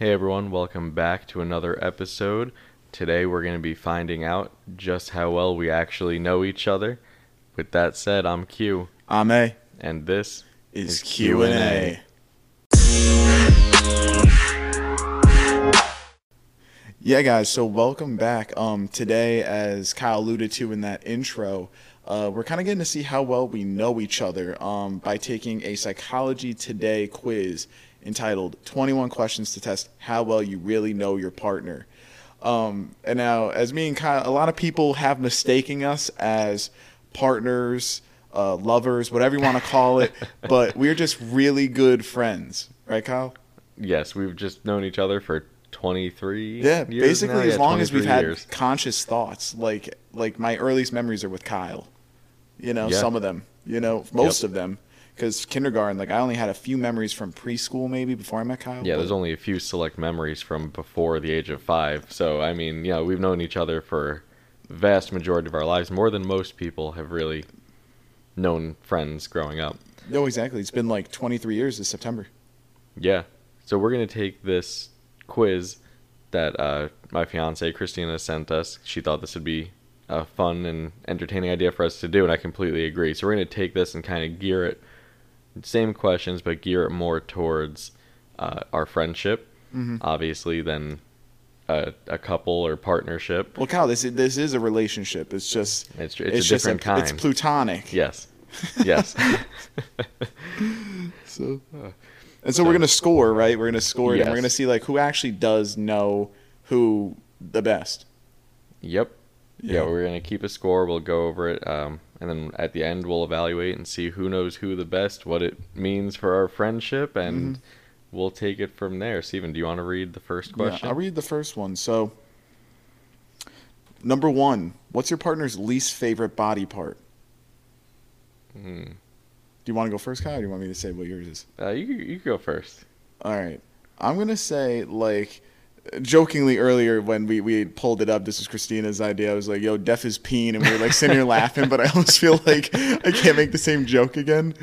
Hey everyone, welcome back to another episode. Today we're going to be finding out just how well we actually know each other. With that said, I'm Q, I'm A. and this Is Is Q and A. Yeah, guys. So welcome back. Um, today, as Kyle alluded to in that intro, uh, we're kind of getting to see how well we know each other. Um, by taking a Psychology Today quiz entitled "21 Questions to Test How Well You Really Know Your Partner." Um, and now, as me and Kyle, a lot of people have mistaking us as partners, uh, lovers, whatever you want to call it, but we're just really good friends, right, Kyle? yes, we've just known each other for 23 Yeah, years basically now? as Yeah, long as we've 23 had years. conscious thoughts. Like like my earliest memories are with Kyle. You know, some of them. You know, most Yep. of them. Because kindergarten, like I only had a few memories from preschool, maybe before I met Kyle. Yeah, but- there's only a few select memories from before the age of 5. So, I mean, yeah, we've known each other for vast majority of our lives, more than most people have really known friends growing up. no, exactly. It's been like 23 years this September. Yeah. So we're gonna take this quiz that uh, my fiance Christina sent us. She thought this would be a fun and entertaining idea for us to do, and I completely agree. So we're gonna take this and kind of gear it, same questions, but gear it more towards uh, our friendship, Mhm. obviously, than a, a couple or partnership. Well, Kyle, this is, this is a relationship. It's just It's it's, a just different kind. It's plutonic. yes. Yes. So, and so we're gonna score, right? We're gonna score, it, and we're gonna see like who actually does know who the best. Yep. Yeah. Yeah. we're gonna keep a score. We'll go over it, um, and then at the end we'll evaluate and see who knows who the best, what it means for our friendship, and Mm-hmm. we'll take it from there. Steven, do you want to read the first question? Yeah, I'll read the first one. So, number one, what's your partner's least favorite body part? Hmm. Do you want to go first, Kyle? Or do you want me to say what yours is? Uh, you you go first. All right, I'm gonna say like, jokingly earlier when we we pulled it up, this was Christina's idea. I was like, "Yo, deaf is peen," and we were like sitting here laughing, but I almost feel like I can't make the same joke again.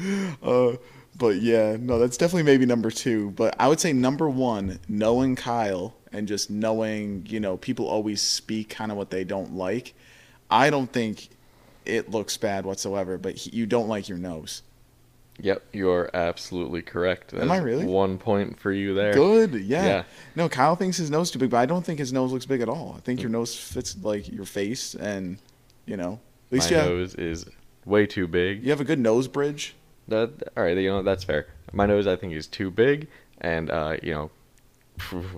Uh, but yeah, no, that's definitely maybe number two. But I would say number one, knowing Kyle and just knowing, you know, people always speak kind of what they don't like. I don't think it looks bad whatsoever, but he, you don't like your nose. Yep, you're absolutely correct. Am I really? One point for you there. Good, yeah. Yeah. No, Kyle thinks his nose too big, but I don't think his nose looks big at all. I think your nose fits like your face, and you know, at least My you have, nose is way too big. you have a good nose bridge. That all right? You know that's fair. My nose, I think, is too big, and uh, you know,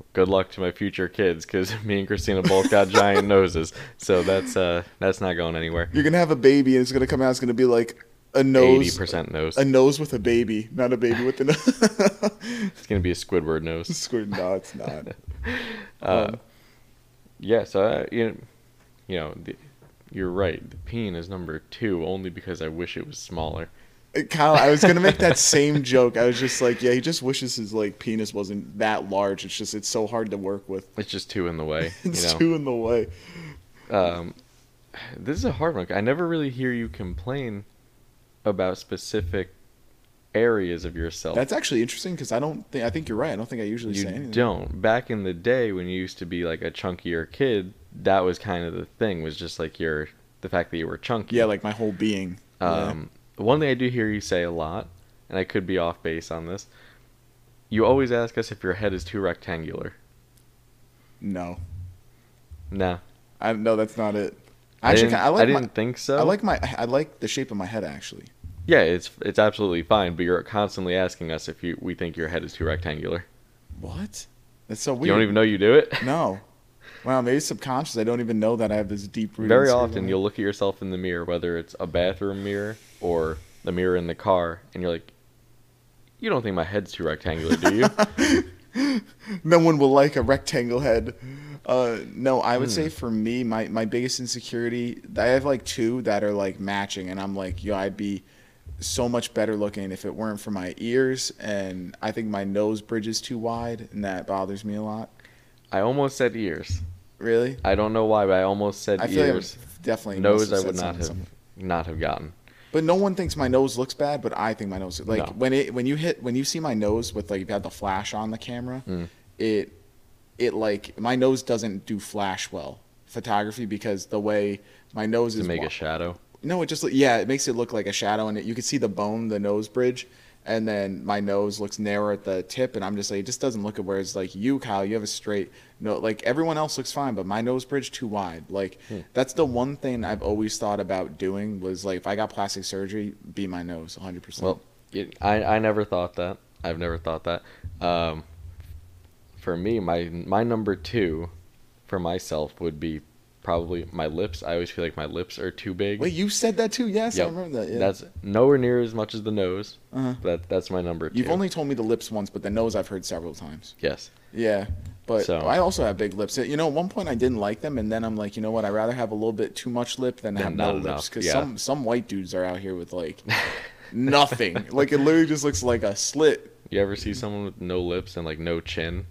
good luck to my future kids because me and Christina both got giant noses. So that's uh, that's not going anywhere. You're gonna have a baby, and it's gonna come out. It's gonna be like a nose, Eighty nose, percent nose. a nose with a baby, not a baby with a nose. It's gonna be a Squidward nose. Squirt, no, it's not. Uh, Um, yeah. So uh, you know, you know, the, you're right. The peen is number two, only because I wish it was smaller. Kyle, I was gonna make that same joke. I was just like, yeah, he just wishes his like penis wasn't that large. It's just it's so hard to work with. It's just two in the way. It's you know. too in the way. Um, this is a hard one. I never really hear you complain about specific areas of yourself. That's actually interesting because I don't think I think you're right. I don't think I usually you say anything. don't. Back in the day when you used to be like a chunkier kid, that was kind of the thing. Was just like your the fact that you were chunky. Yeah, like my whole being. Yeah. Um, one thing I do hear you say a lot, and I could be off base on this. You always ask us if your head is too rectangular. No, Nah, I no, that's not it. I Actually, didn't, I like didn't my, think so. I like my I like the shape of my head actually. Yeah, it's it's absolutely fine, but you're constantly asking us if you we think your head is too rectangular. What? That's so weird. You don't even know you do it. No. Wow, maybe subconscious. I don't even know that I have this deep. Very often you'll look at yourself in the mirror, whether it's a bathroom mirror or the mirror in the car, and you're like, "You don't think my head's too rectangular, do you?" no one will like a rectangle head. Uh, no, I would Hmm. say for me, my, my biggest insecurity, I have like two that are like matching, and I'm like, yo, I'd be so much better looking if it weren't for my ears, and I think my nose bridge is too wide, and that bothers me a lot. I almost said ears. Really? I don't know why, but I almost said I feel ears. like definitely Nose, I would not have something. not have gotten. But no one thinks my nose looks bad, but I think my nose like No. when it when you hit when you see my nose with like you have had the flash on the camera, Mm. it it like my nose doesn't do flash well photography because the way my nose To is make wa- a shadow. no, it just yeah, it makes it look like a shadow, and it, you can see the bone, the nose bridge, and then my nose looks narrow at the tip, and I'm just like, it just doesn't look good. Whereas like you, Kyle, you have a straight no, like everyone else looks fine, but my nose bridge too wide. Like Hmm. that's the one thing I've always thought about doing was like if I got plastic surgery, be my nose, 100. percent Well, it, I I never thought that. I've never thought that. Um, for me, my my number two, for myself would be probably my lips. I always feel like my lips are too big. Wait, you said that too? Yes, I remember that. Yeah. That's nowhere near as much as the nose. uh-huh. But that's my number 2 You've only told me the lips once, but the nose I've heard several times. yes. Yeah, but So- I also have big lips. You know, at one point I didn't like them, and then I'm like, you know what? I'd rather have a little bit too much lip than Than have no enough, lips. Because yeah. some some white dudes are out here with like nothing. like it literally just looks like a slit. You ever see someone with no lips and like no chin?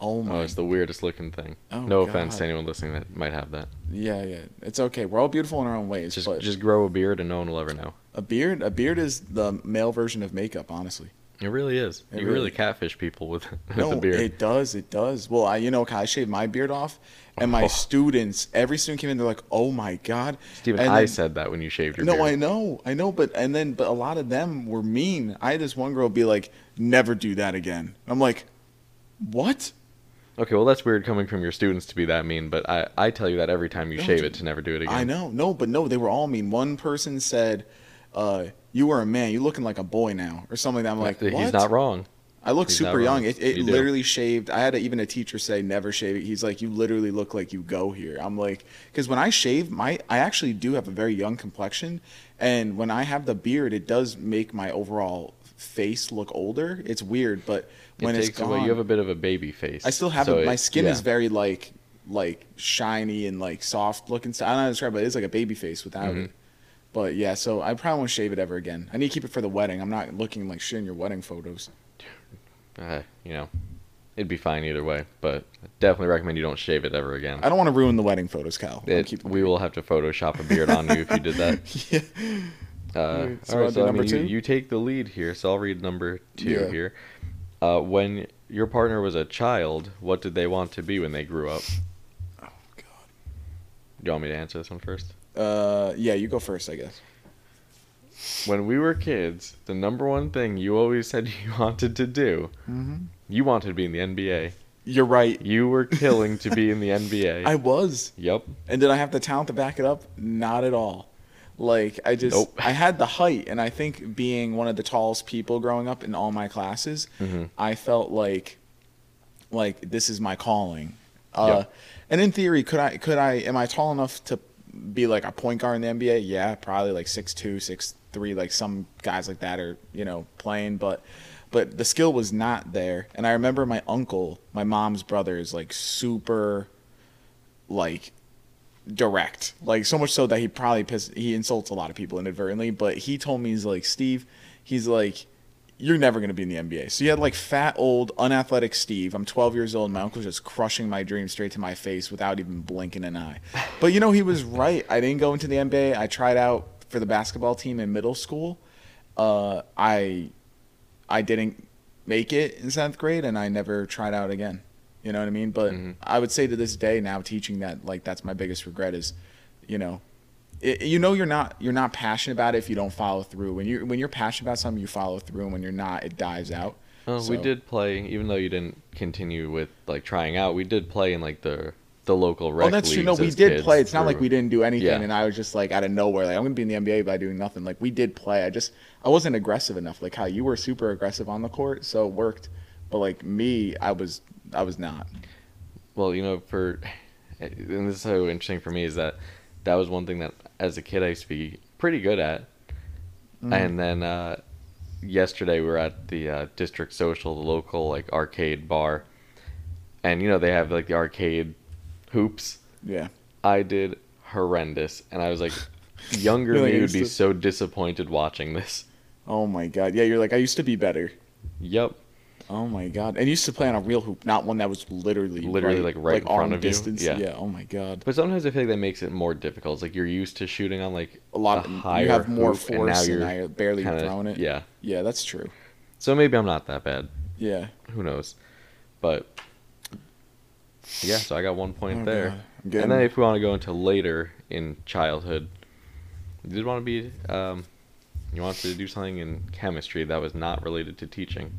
Oh Oh, my. it's the weirdest looking thing. Oh, no offense to anyone listening that might have that. yeah, yeah. It's okay. We're all beautiful in our own ways. Just just grow a beard and no one will ever know. a beard, a beard is the male version of makeup. Honestly. It really is. It you really- really catfish people with, with No, a beard. it does. It does. Well, I, you know, I shaved my beard off, and my Oh. students, every student came in, they're like, "Oh my god." Steven, And I then- said that when you shaved your beard. No, beard. I know, I know, but and then but a lot of them were mean. I had this one girl be like, "Never do that again." I'm like, "What?" Okay, well that's weird coming from your students to be that mean, but I, I tell you that every time you No, shave it to never do it again. I know, no, but no, they were all mean. One person said, uh, "You were a man. You're looking like a boy now," or something. That. I'm like, He's "What?" not wrong. I look he's super young. It, it You do. literally shaved. I had a, even a teacher say, "Never shave it." He's like, "You literally look like you go here." I'm like, because when I shave, my I actually do have a very young complexion, and when I have the beard, it does make my overall face look older. It's weird, but when it it's takes gone, away. You have a bit of a baby face. I still have so it. My it- skin is very like like shiny and like soft looking. I don't know how to describe it. It's like a baby face without Mhm. it. But yeah, so I probably won't shave it ever again. I need to keep it for the wedding. I'm not looking like shit in your wedding photos. Uh, you know, it'd be fine either way, but I definitely recommend you don't shave it ever again. I don't want to ruin the wedding photos, Cal. It- we will have to Photoshop a beard on you if you did that. yeah. Uh, all right, so I number mean, you, you take the lead here, so I'll read number two Yeah. here. Uh, when your partner was a child, what did they want to be when they grew up? Oh God. Do you want me to answer this one first? Uh, yeah, you go first, I guess. When we were kids, the number one thing you always said you wanted to do, Mm-hmm. you wanted to be in the NBA. You're right. You were killing to be in the NBA. I was. Yep. And did I have the talent to back it up? Not at all. Like I just Nope. I had the height and I think being one of the tallest people growing up in all my classes, hmm I felt like like this is my calling. Uh Yep. and in theory could I could I am I tall enough to be like a point guard in the NBA? Yeah, probably like six two, six three, like some guys like that are, you know, playing, but but the skill was not there. And I remember my uncle, my mom's brother is like super like direct. Like so much so that he probably piss he insults a lot of people inadvertently but he told me he's like steve he's like you're never going to be in the nba so you had like fat old unathletic steve. I'm 12 years old. My uncle's just crushing my dreams straight to my face without even blinking an eye. But you know he was right. I didn't go into the nba i tried out for the basketball team in middle school. Uh, i i didn't make it in seventh grade and i never tried out again you know what I mean? But Mhm. I would say to this day now, teaching that like that's my biggest regret is, you know, it, you know you're not you're not passionate about it if you don't follow through. When you when you're passionate about something, you follow through, and when you're not, it dies out. Well, we did play, even though you didn't continue with like trying out. We did play in like the the local rec Oh, that's true. No, we did play. It's not like we didn't do anything, Yeah. and I was just like out of nowhere, like I'm gonna be in the NBA by doing nothing. Like we did play. I just I wasn't aggressive enough. Like how you were super aggressive on the court, so it worked. But like me, I was I was not. Well, you know, for and this is so interesting for me is that that was one thing that as a kid I used to be pretty good at, Mm. and then uh, yesterday we were at the uh, district social, the local like arcade bar, and you know they have like the arcade hoops. Yeah. I did horrendous, and I was like, younger like, me would be to- so disappointed watching this. Oh my god. Yeah, you're like I used to be better. Yep. Oh my god! And you used to play on a real hoop, not one that was literally Literally, like, right in front of you? distance. Yeah. Oh my god! But sometimes I feel like that makes it more difficult. It's like you're used to shooting on like A lot. a Of, higher you have more hoop, and now force, and, you're I barely kinda- thrown it. Yeah. Yeah, that's true. So maybe I'm not that bad. Yeah. Who knows? But Yeah, so I got one point Oh, there. Getting- And then if we want to go into later in childhood, you did want to be, um, you wanted to do something in chemistry that was not related to teaching.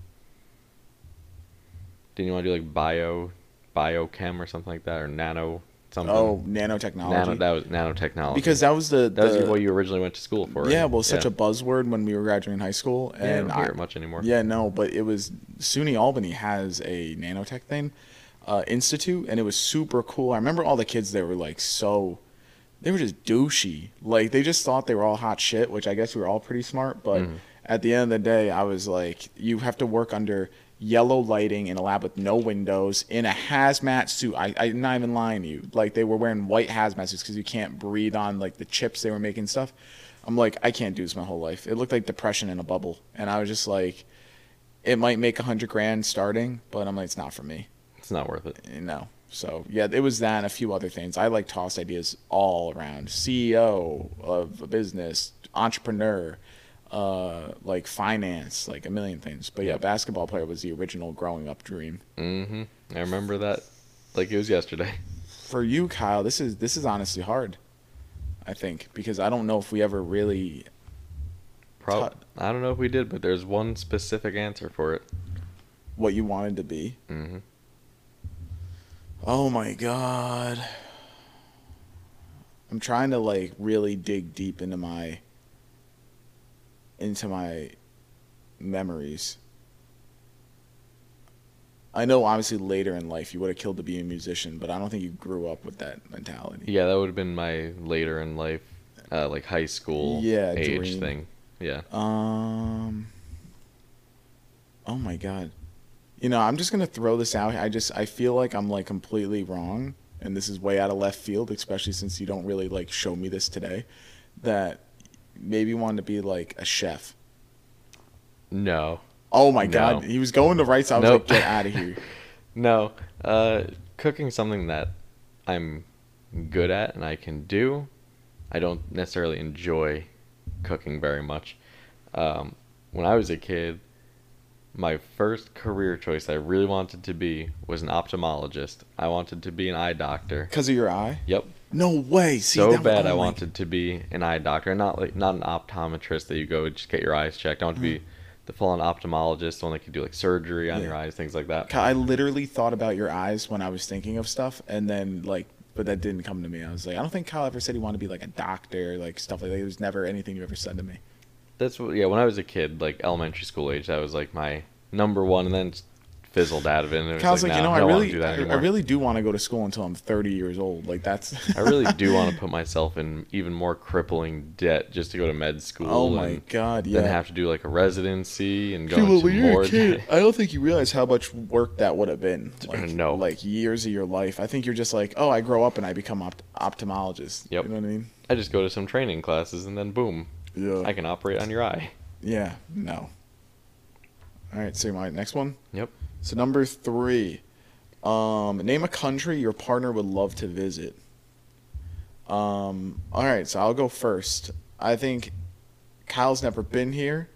Didn't you want to do like bio, biochem or something like that, or nano something? oh, nanotechnology. nano. That was nanotechnology. because that was the, that was the what you originally went to school for. yeah, right? well, such yeah. a buzzword when we were graduating high school, Yeah, I and don't hear I, it much anymore. Yeah, no, but it was SUNY Albany has a nanotech thing, uh, institute, and it was super cool. I remember all the kids there were like so, they were just douchey. Like they just thought they were all hot shit, which I guess we were all pretty smart. But Mhm. at the end of the day, I was like, you have to work under yellow lighting in a lab with no windows in a hazmat suit. I, I'm not even lying to you. Like they were wearing white hazmat suits because you can't breathe on like the chips they were making stuff. I'm like, I can't do this my whole life. It looked like depression in a bubble, and I was just like, it might make a hundred grand starting, but I'm like, it's not for me. It's not worth it. Know. So yeah, it was that and a few other things. I like tossed ideas all around. CEO of a business, entrepreneur, uh, like finance, like a million things. But yeah, Yep. basketball player was the original growing up dream. Mm-hmm. I remember that like it was yesterday. For you, Kyle, this is this is honestly hard. I think because I don't know if we ever really Pro- I don't know if we did, but there's one specific answer for it. what you wanted to be. Mm-hmm. Oh my god. I'm trying to like really dig deep into my into my memories. I know obviously later in life you would have killed to be a musician, but I don't think you grew up with that mentality. Yeah, that would have been my later in life, uh, like high school Yeah, age dream. thing. Yeah. Um Oh my god. You know, I'm just going to throw this out. I just I feel like I'm like completely wrong and this is way out of left field, especially since you don't really like show me this today that maybe want to be like a chef. No. Oh my No. god, he was going the right side. I was Nope. like, get out of here. No. Uh, cooking something that I'm good at and I can do. I don't necessarily enjoy cooking very much. Um, when I was a kid, my first career choice I really wanted to be was an ophthalmologist. I wanted to be an eye doctor. Because of your eye? Yep. No way. See, so bad I wanted to be an eye doctor, not like not an optometrist that you go just get your eyes checked. I want to be the full-on ophthalmologist, one that could do like surgery on Mm. Yeah. your eyes, things like that. I literally thought about your eyes when I was thinking of stuff, and then like, but that didn't come to me. I was like, I don't think Kyle ever said he wanted to be like a doctor, like stuff like that. It was never anything you ever said to me. That's what, yeah. When I was a kid, like elementary school age, that was like my number one, and then fizzled out of it. And it was Kyle's like, like, you "Nah, know, I I really, do I, I really do want to go to school until I'm 30 years old. Like that's. I really do want to put myself in even more crippling debt just to go to med school. Oh my and god, yeah. Then have to do like a residency and go Dude, into when you're more a kid. I don't think you realize how much work that would have been. Like, No. Like years of your life. I think you're just like, oh, I grow up and I become opt- ophthalmologist. Yep. You know what I mean? I just go to some training classes and then boom, Yeah. I can operate on your eye. Yeah. No. All right. So my next one. Yep. So number three, um, name a country your partner would love to visit. Um, all right, so I'll go first. I think Kyle's never been here,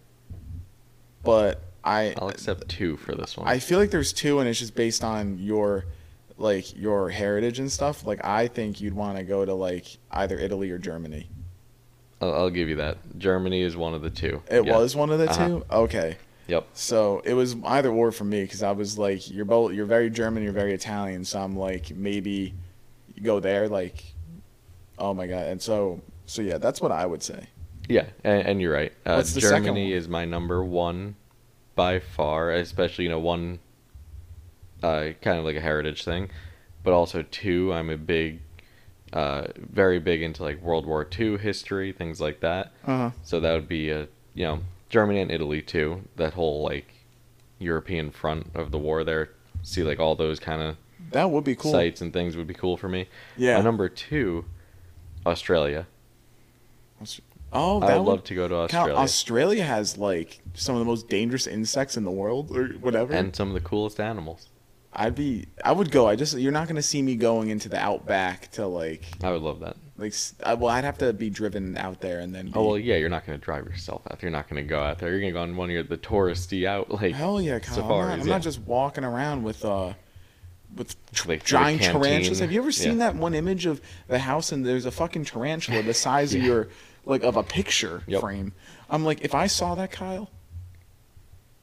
but I I'll accept two for this one. I feel like there's two, and it's just based on your like your heritage and stuff. Like I think you'd want to go to like either Italy or Germany. I'll, I'll give you that. Germany is one of the two. It Yeah. was one of the Uh-huh. two. Okay. Yep. So it was either or for me because I was like, you're both, you're very German, you're very Italian. So I'm like, maybe you go there. Like, oh my god. And so, so yeah, that's what I would say. Yeah, and, and you're right. Uh, What's the Germany is my number one by far, especially you know one uh, kind of like a heritage thing, but also two. I'm a big, uh, very big into like World War II history, things like that. Uh huh. So that would be a you know Germany and Italy too. That whole like European front of the war there. See like all those kind of That would be cool. sites and things would be cool for me. Yeah. My number two, Australia. oh, that I'd would, love to go to Australia. Australia has like some of the most dangerous insects in the world, or whatever. and some of the coolest animals. I'd be, I would go. I just, you're not gonna see me going into the outback to like, I would love that. Like, I, well, I'd have to be driven out there and then. Be, Oh well, yeah, you're not gonna drive yourself out there. You're not gonna go out there. You're gonna go on one of your, the touristy out like Hell yeah, Kyle. I'm, not. I'm yeah. not just walking around with uh with tr- Like, giant tarantulas. Have you ever seen Yeah. that one image of the house and there's a fucking tarantula the size of your like of a picture Yep. frame? I'm like, if I saw that, Kyle,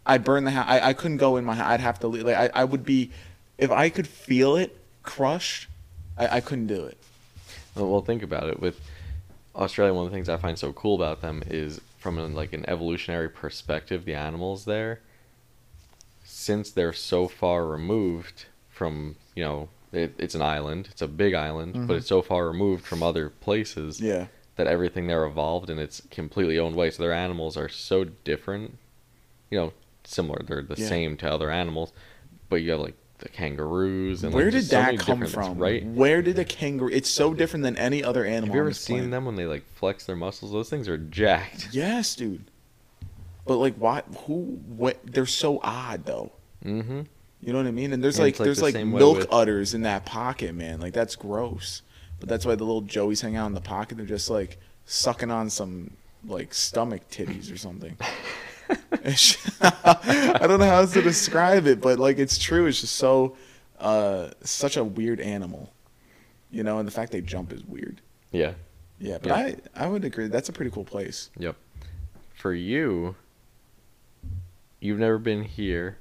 I'd burn the house. I, I couldn't go in my. I'd have to leave. Like I, I would be, if I could feel it crushed, I, I couldn't do it. Well, think about it. With Australia, one of the things I find so cool about them is from an, like an evolutionary perspective, the animals there, since they're so far removed from, you know, it, it's an island, it's a big island, Mhm. but it's so far removed from other places Yeah. that everything there evolved in its completely own way. So their animals are so different, you know, similar. They're the Yeah. same to other animals, but you have like the kangaroos and Where like, did just so that come from? Right? Where did a kangaroo? It's so different than any other animal. Have you ever seen planet. them when they like flex their muscles? Those things are jacked. Yes, dude. But like, why? Who? What? They're so odd, though. Mm-hmm. You know what I mean? And there's Yeah, like, like there's the like milk with- udders in that pocket, man. Like that's gross. But that's why the little joeys hang out in the pocket. They're just like sucking on some like stomach titties or something. I don't know how else to describe it, but like it's true. It's just so uh such a weird animal. You know, and the fact they jump is weird. Yeah. Yeah, but Yeah. I I would agree. That's a pretty cool place. Yep. For you, you've never been here.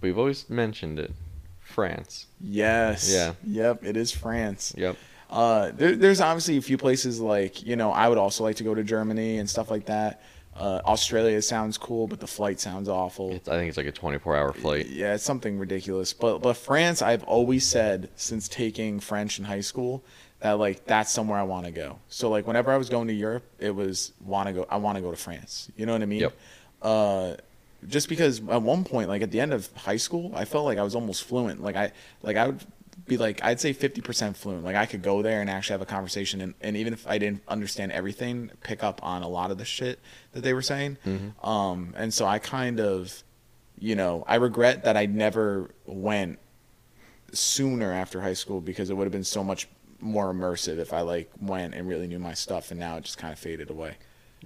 but you've always mentioned it. France. Yes. Yeah. Yep. It is France. Yep. Uh, there, there's obviously a few places like you know I would also like to go to Germany and stuff like that. Uh, Australia sounds cool, but the flight sounds awful. It's, I think it's like a 24 hour flight. Yeah, it's something ridiculous. But but France, I've always said since taking French in high school that like that's somewhere I want to go. So like whenever I was going to Europe, it was want to go. I want to go to France. You know what I mean? Yep. Uh, just because at one point, like at the end of high school, I felt like I was almost fluent. Like I like I would be like I'd say 50% fluent. Like I could go there and actually have a conversation and, and even if I didn't understand everything, pick up on a lot of the shit that they were saying. Mhm. Um and so I kind of you know, I regret that I never went sooner after high school because it would have been so much more immersive if I like went and really knew my stuff and now it just kind of faded away.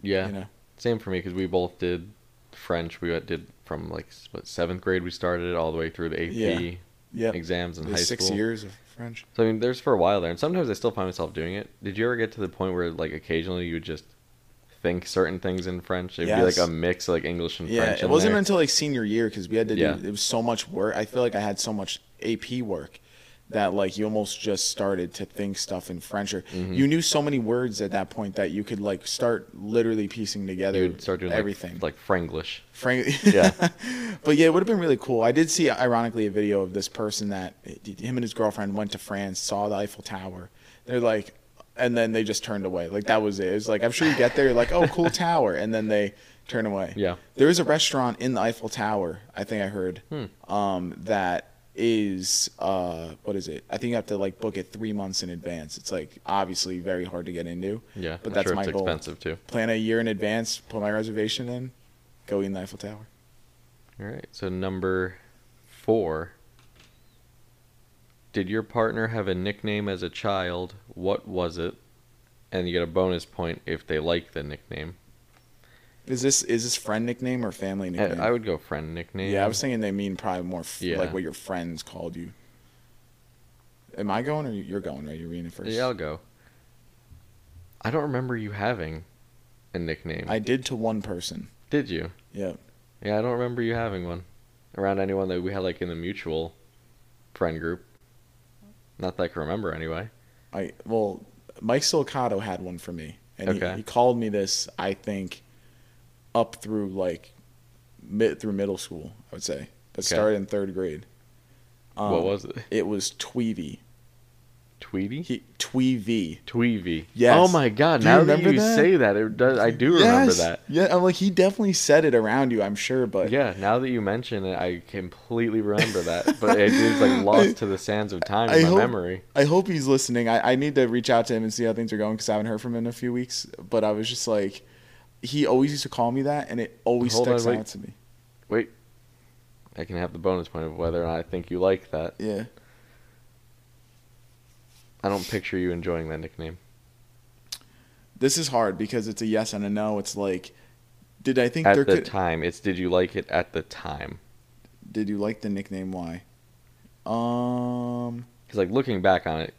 Yeah. You know. Same for me because we both did French. We did from like what seventh grade we started all the way through the AP Yeah. Yep. exams in high six school. years of French. So I mean, there's for a while there, and sometimes I still find myself doing it. Did you ever get to the point where like occasionally you would just think certain things in French? It'd be like a mix of like English and French. Yeah, it wasn't there. until like senior year because we had to do Yeah. it was so much work. I feel like I had so much AP work that like you almost just started to think stuff in French or Mhm. you knew so many words at that point that you could like start literally piecing together You would start doing everything. like Franglish. Frank, Yeah. but yeah, it would have been really cool. I did see, ironically, a video of this person that him and his girlfriend went to France, saw the Eiffel Tower. They're like, and then they just turned away. Like that was it. It was like I'm sure you get there, you're like, oh, cool tower, and then they turn away. Yeah. There is a restaurant in the Eiffel Tower. I think I heard. Hmm. Um, that is uh, what is it? I think you have to like book it three months in advance. It's like obviously very hard to get into. Yeah, But I'm that's sure my it's goal. expensive too. Plan a year in advance, put my reservation in, go in the Eiffel Tower. All right. So number four. Did your partner have a nickname as a child? What was it? And you get a bonus point if they like the nickname. Is this is this friend nickname or family nickname? I would go friend nickname. Yeah, I was thinking they mean probably more f- Yeah. like what your friends called you. Am I going or you're going? Right, you're reading it first. Yeah, I'll go. I don't remember you having a nickname. I did to one person. Did you? Yeah. Yeah, I don't remember you having one around anyone that we had like in the mutual friend group. Not that I can remember anyway. I well, Mike Silicato had one for me, and Okay. he, he called me this. I think up through like mid through middle school. I would say that Okay. started in third grade. Um, what was it? It was Tweevy. Tweety? He Tweevy. Tweevy. Yes. Oh my god! Do you now that you that? say that, it does. I do remember that. Yeah, I'm like he definitely said it around you. I'm sure, but Yeah. Now that you mention it, I completely remember that. But it is like lost to the sands of time in my hope- memory. I hope he's listening. I, I need to reach out to him and see how things are going because I haven't heard from him in a few weeks. But I was just like, he always used to call me that, and it always Hold on, sticks wait. out to me. Wait. I can have the bonus point of whether I think you like that. Yeah. I don't picture you enjoying that nickname. This is hard because it's a yes and a no. It's like, did I think At there the could? time, it's did you like it at the time? Did you like the nickname? Why? Um, Because like looking back on it,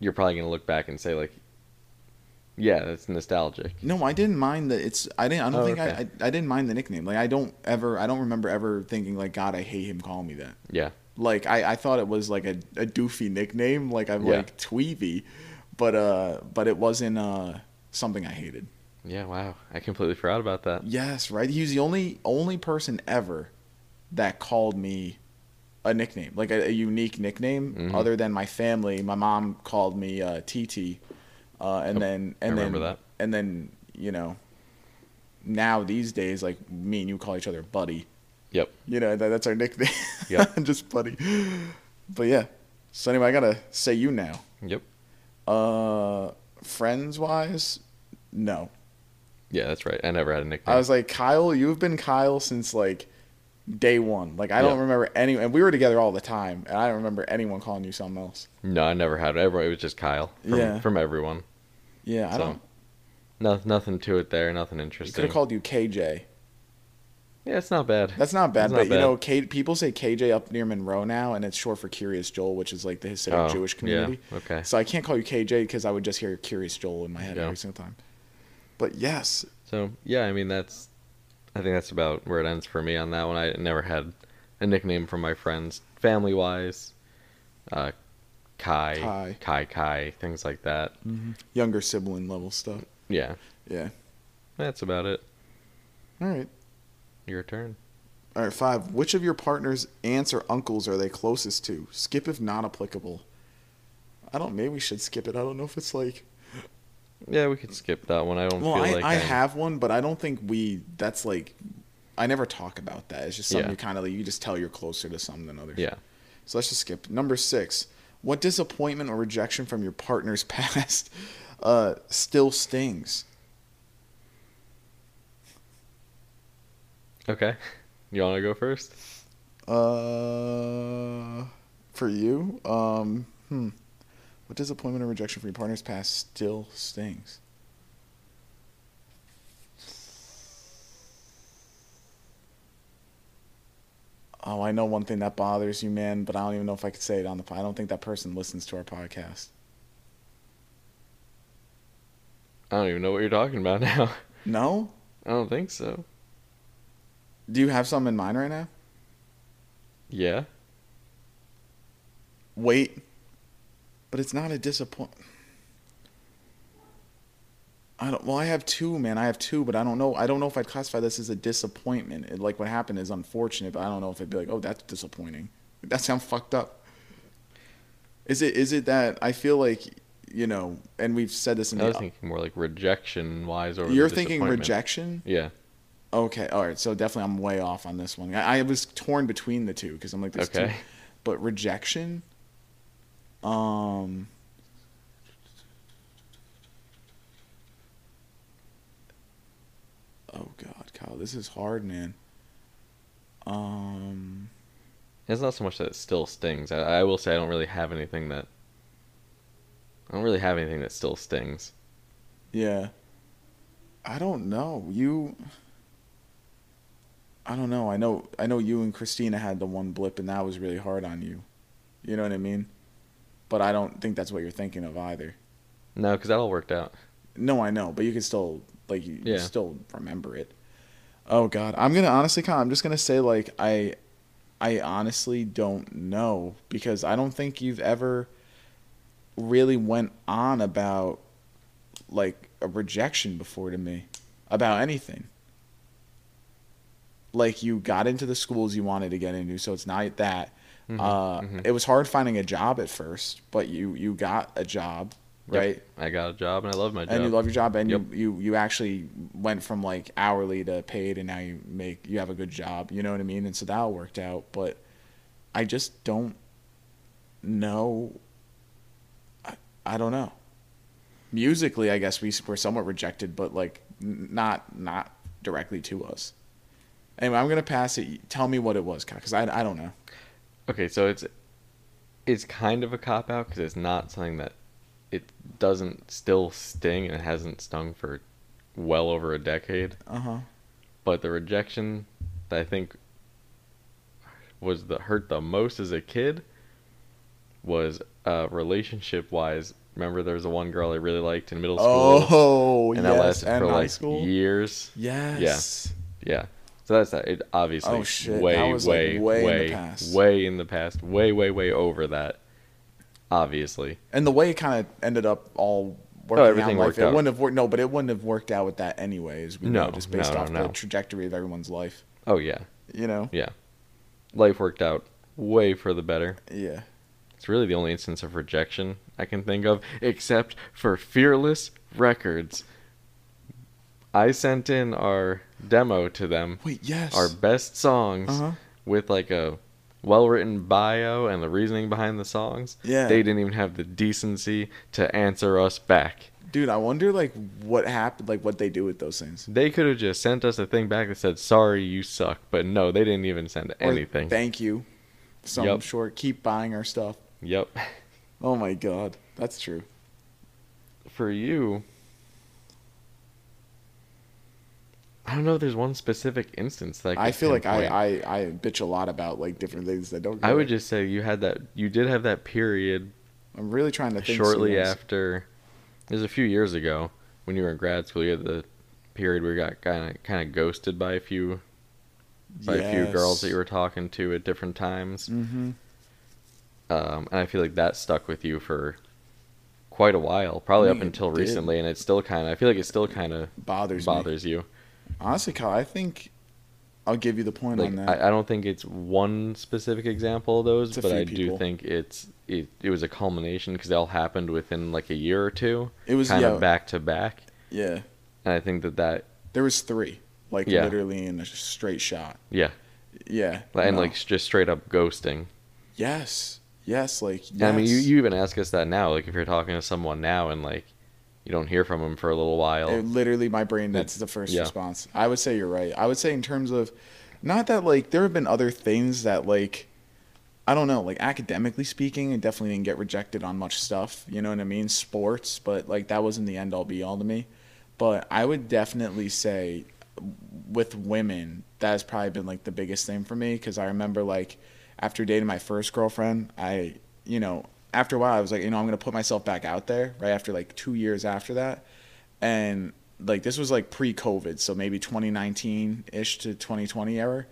you're probably gonna look back and say like, yeah, that's nostalgic. no, I didn't mind that. It's I didn't. I don't Oh, think I, okay. I. I didn't mind the nickname. Like I don't ever. I don't remember ever thinking like God, I hate him calling me that. Yeah, Like I, I thought it was like a, a doofy nickname. Like I'm Yeah. like Tweevy, but uh, but it wasn't uh something I hated. yeah. Wow, I completely forgot about that. Yes, right. He was the only only person ever that called me a nickname, like a, a unique nickname, Mhm. other than my family. My mom called me uh, TT, uh, and then and then that. and then you know, now these days, like me and you call each other buddy. Yep. You know that, that's our nickname. Yep. just buddy. But yeah. So anyway, I gotta say you now. Yep. Uh, friends wise, no. Yeah, that's right. I never had a nickname. I was like, Kyle, you've been Kyle since like day one. Like I don't remember any, and we were together all the time, and I don't remember anyone calling you something else. no, I never had it. Everyone, it was just Kyle. From, Yeah. From everyone. Yeah, I So, don't. No, nothing to it there. Nothing We could have called you KJ. yeah, it's not bad. That's not bad, That's but not you bad. know, K, people say KJ up near Monroe now, and it's short for Kiryas Joel, which is like the Hasidic Oh, Jewish yeah, community. okay. So I can't call you KJ because I would just hear Kiryas Joel in my head Yeah. every single time. But yes, So yeah, I mean that's. I think that's about where it ends for me on that one. I never had a nickname from my friends, family wise. Uh, Kai, Kai. Kai, Kai, things like that. Mm-hmm. younger sibling level stuff. Yeah, Yeah. that's about it. All right. Your turn. All right, five. Which of your partner's aunts or uncles are they closest to? Skip if not applicable. I don't. Maybe we should skip it. I don't know if it's like. Yeah, we could skip that one. I don't Well, feel I, like I I'm- have one, but I don't think we. That's like. I never talk about that. It's just something Yeah. you kind of like. You just tell you're closer to some than others. Yeah. So let's just skip number six. What disappointment or rejection from your partner's past uh, still stings? Okay. You want to go first? Uh, for you, um, hmm, what disappointment or rejection from your partner's past still stings? Oh, I know one thing that bothers you, man, but I don't even know if I could say it on the. I don't think that person listens to our podcast. I don't even know what you're talking about now. No? I don't think so. Do you have some in mind right now? Yeah. Wait, but it's not a disappoint. I don't. Well, I have two, man. I have two, but I don't know. I don't know if I'd classify this as a disappointment. It, like what happened is unfortunate, but I don't know if it'd be like, oh, that's disappointing. That sounds fucked up. Is it? Is it that I feel like, you know, and we've said this in I was the. thinking more like rejection wise or You're thinking rejection. Yeah. Okay, all right. So definitely, I'm way off on this one. I, I was torn between the two because I'm like, two. Okay. But rejection. Um. Oh God, Kyle, this is hard, man. Um. It's not so much that it still stings. I, I will say I don't really have anything that. I don't really have anything that still stings. Yeah. I don't know. You. I don't know. I know. I know you and Christina had the one blip, and that was really hard on you. You know what I mean? But I don't think that's what you're thinking of either. No, because that all worked out. No, I know, but you can still like you, you still remember it. Oh God, I'm gonna honestly, I'm just gonna say like I, I honestly don't know because I don't think you've ever really went on about like a rejection before to me about anything. Like you got into the schools you wanted to get into, so it's not that. Mhm, uh, mhm. It was hard finding a job at first, but you you got a job, Yep. right? I got a job and I love my job. and you love your job and Yep. you, you you actually went from like hourly to paid and now you make you have a good job you know what i mean and so that all worked out but i just don't know i, I don't know musically i guess we were somewhat rejected but like n- not not directly to us anyway i'm gonna pass it tell me what it was because I, I don't know Okay, so it's it's kind of a cop out because it's not something that it doesn't still sting and it hasn't stung for well over a decade. uh-huh But the rejection that I think was the hurt the most as a kid was uh, relationship wise. Remember, there was a one girl I really liked in middle school, Oh, and yes. that lasted and for high like school. years. Yes. Yeah. So that's that. It obviously Oh, shit. way, was, like, way, way in the past. way in the past, way, way, way over that. Obviously, And the way it kind of ended up all working Oh, everything out, life, it out. wouldn't have worked. No, but it wouldn't have worked out with that anyways. We No, know, just based no, off no. the trajectory of everyone's life. oh yeah, You know. yeah. Life worked out way for the better. Yeah. It's really the only instance of rejection I can think of, except for Fearless Records. I sent in our demo to them, Wait. Yes. our best songs, Uh huh. with like a well written bio and the reasoning behind the songs. Yeah. They didn't even have the decency to answer us back. Dude, I wonder like what happened, like what they do with those things. They could have just sent us a thing back that said, sorry, you suck. But no, they didn't even send Or anything. Thank you. Some Yup. short. Keep buying our stuff. yep. Oh my god, that's true. For you, I don't know if there's one specific instance that I, I feel like. I, I I bitch a lot about like different things that don't. I would just say you had that. You did have that period I'm really trying to think. shortly Suez. after. It was a few years ago when you were in grad school. You had the period where you got kind of kind of ghosted by a few by a few girls that you were talking to at different times. Mm-hmm. Um, and I feel like that stuck with you for quite a while, probably I up mean, it until did. recently, and it's still kind of. I feel like it still kind of Bothers me. bothers you. Honestly, Kyle, I think I'll give you the point Like on that. I, I don't think it's one specific example of those, but I do think it's it. It was a culmination because they all happened within like a year or two, it was kind yeah, of back to back, yeah. and I think that that There was three, like Yeah. literally in a straight shot. yeah, Yeah. and no. like just straight up ghosting. yes, yes, like yes. I mean, you you even ask us that now, like if you're talking to someone now and like you don't hear from them for a little while. It- literally, my brain. That's the first yeah. response. I would say you're right. I would say in terms of, not that like there have been other things that like, I don't know, like academically speaking, I definitely didn't get rejected on much stuff. You know what I mean? Sports, but like that wasn't the end all be all to me. But I would definitely say, with women, that has probably been like the biggest thing for me because I remember like after dating my first girlfriend, I you know after a while I was like you know I'm gonna put myself back out there right after like two years after that, and like this was like pre-COVID, so maybe 2019 ish to 2020 era,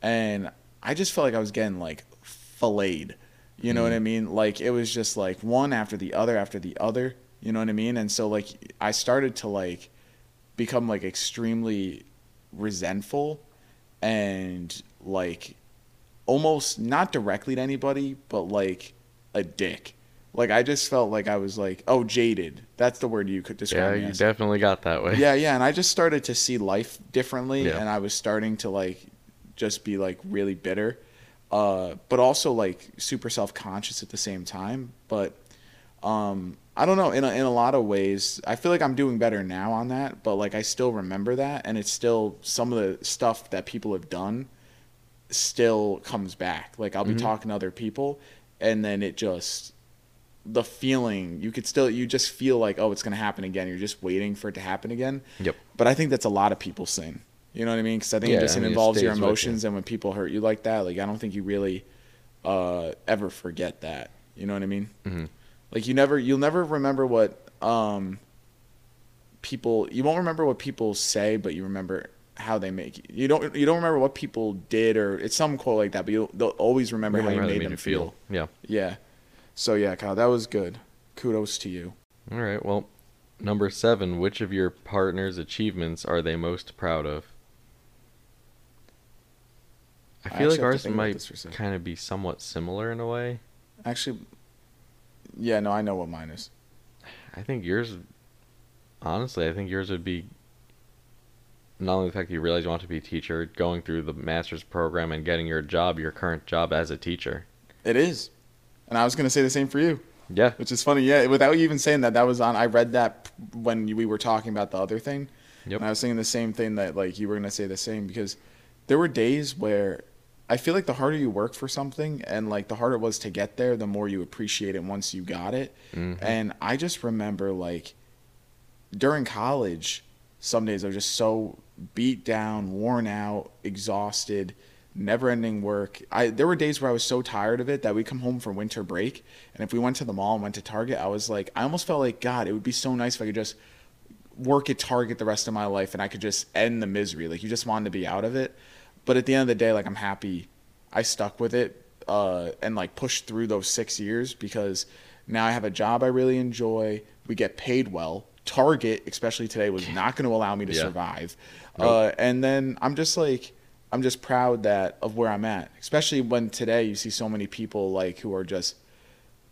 and I just felt like I was getting like filleted. You know what I mm-hmm. mean? Like it was just like one after the other after the other. You know what I mean? And so like I started to like become like extremely resentful and like almost not directly to anybody, but like a dick. Like I just felt like I was like, oh, jaded. That's the word you could yeah, describe me you as. definitely got that way. Yeah, yeah, and I just started to see life differently, Yeah. and I was starting to like just be like really bitter, uh, but also like super self conscious at the same time. But um, I don't know. In a, in a lot of ways, I feel like I'm doing better now on that. But like I still remember that, and it's still some of the stuff that people have done still comes back. Like I'll be Mhm. talking to other people, and then it just the feeling you could still you just feel like oh it's gonna happen again. You're just waiting for it to happen again. Yep. But I think that's a lot of people's thing. You know what I mean? Because I think Yeah, it just I mean, it involves your stays you. emotions, and when people hurt you like that, like I don't think you really uh, ever forget that. You know what I mean? Mhm. Like you never, you'll never remember what um, people. You won't remember what people say, but you remember how they make you. You don't. You don't remember what people did, or it's some quote like that. But you'll they'll always remember, Remember how you made, them feel. Yeah. Yeah. So yeah, Kyle, that was good. Kudos to you. All right. Well, number seven. Which of your partner's achievements are they most proud of? I I feel actually like ours might this for a second. kind of be somewhat similar in a way. Actually, yeah, no, I know what mine is. I think yours, honestly, I think yours would be not only the fact that you realize you want to be a teacher, going through the master's program and getting your job, your current job as a teacher. It is, and I was gonna say the same for you. Yeah. Which is funny, yeah. Without you even saying that, that was on. I read that when we were talking about the other thing, Yep. and I was saying the same thing that like you were gonna say the same because there were days where I feel like the harder you work for something and like the harder it was to get there, the more you appreciate it once you got it. Mhm. And I just remember like during college, some days I was just so beat down, worn out, exhausted never ending work. I there were days where I was so tired of it that we come home for winter break, and if we went to the mall and went to Target, I was like, I almost felt like God, it would be so nice if I could just work at Target the rest of my life and I could just end the misery. Like you just wanted to be out of it. But at the end of the day, like I'm happy I stuck with it uh, and like pushed through those six years because now I have a job I really enjoy. We get paid well. Target, especially today, was not going to allow me to Yeah. survive. Nope. Uh, and then I'm just like, I'm just proud that of where I'm at. Especially when today you see so many people like who are just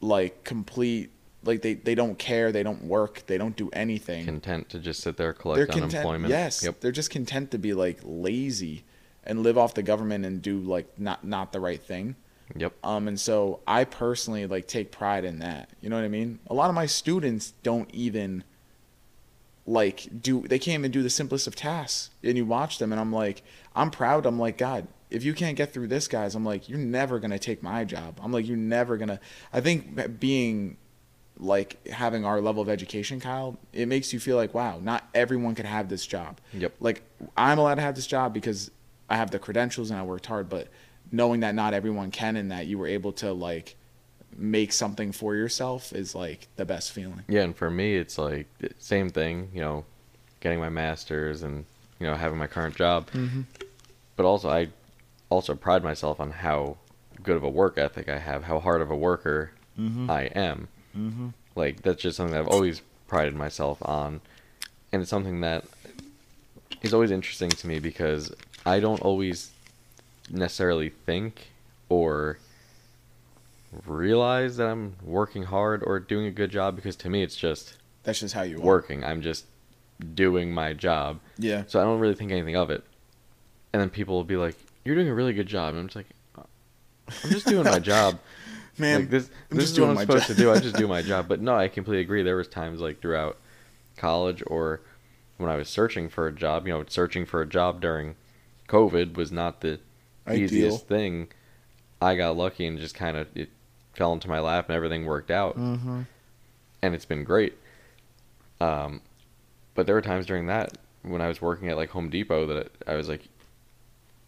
like complete, like they, they don't care, they don't work, they don't do anything. Content to just sit there They're collect content. unemployment. Yes, Yep. they're just content to be like lazy and live off the government and do like not not the right thing. Yep. Um, and so I personally like take pride in that. You know what I mean? A lot of my students don't even like do they can't even do the simplest of tasks. And you watch them, and I'm like, I'm proud. I'm like, God, if you can't get through this, guys, I'm like, you're never gonna take my job. I'm like, you're never gonna. I think being like having our level of education, Kyle, it makes you feel like, wow, not everyone can have this job. Yep. Like I'm allowed to have this job because I have the credentials and I worked hard, but knowing that not everyone can and that you were able to like make something for yourself is like the best feeling. Yeah, and for me, it's like the same thing. You know, getting my master's and you know having my current job. Mm-hmm. But also, I also pride myself on how good of a work ethic I have, how hard of a worker Mm-hmm. I am. Mm-hmm. Like that's just something that I've always prided myself on, and it's something that is always interesting to me because I don't always necessarily think or realize that I'm working hard or doing a good job because to me it's just That's just how you are. working. I'm just doing my job. Yeah. So I don't really think anything of it. And then people will be like, "You're doing a really good job." And I'm just like, "I'm just doing my job." Man, like this, I'm this just is what I'm supposed job. to do. I just do my job. But no, I completely agree. There was times like throughout college or when I was searching for a job. You know, searching for a job during COVID was not the Ideal. easiest thing. I got lucky and just kind of it fell into my lap and everything worked out Mm-hmm. and it's been great. Um, but there were times during that when I was working at like Home Depot that I was like,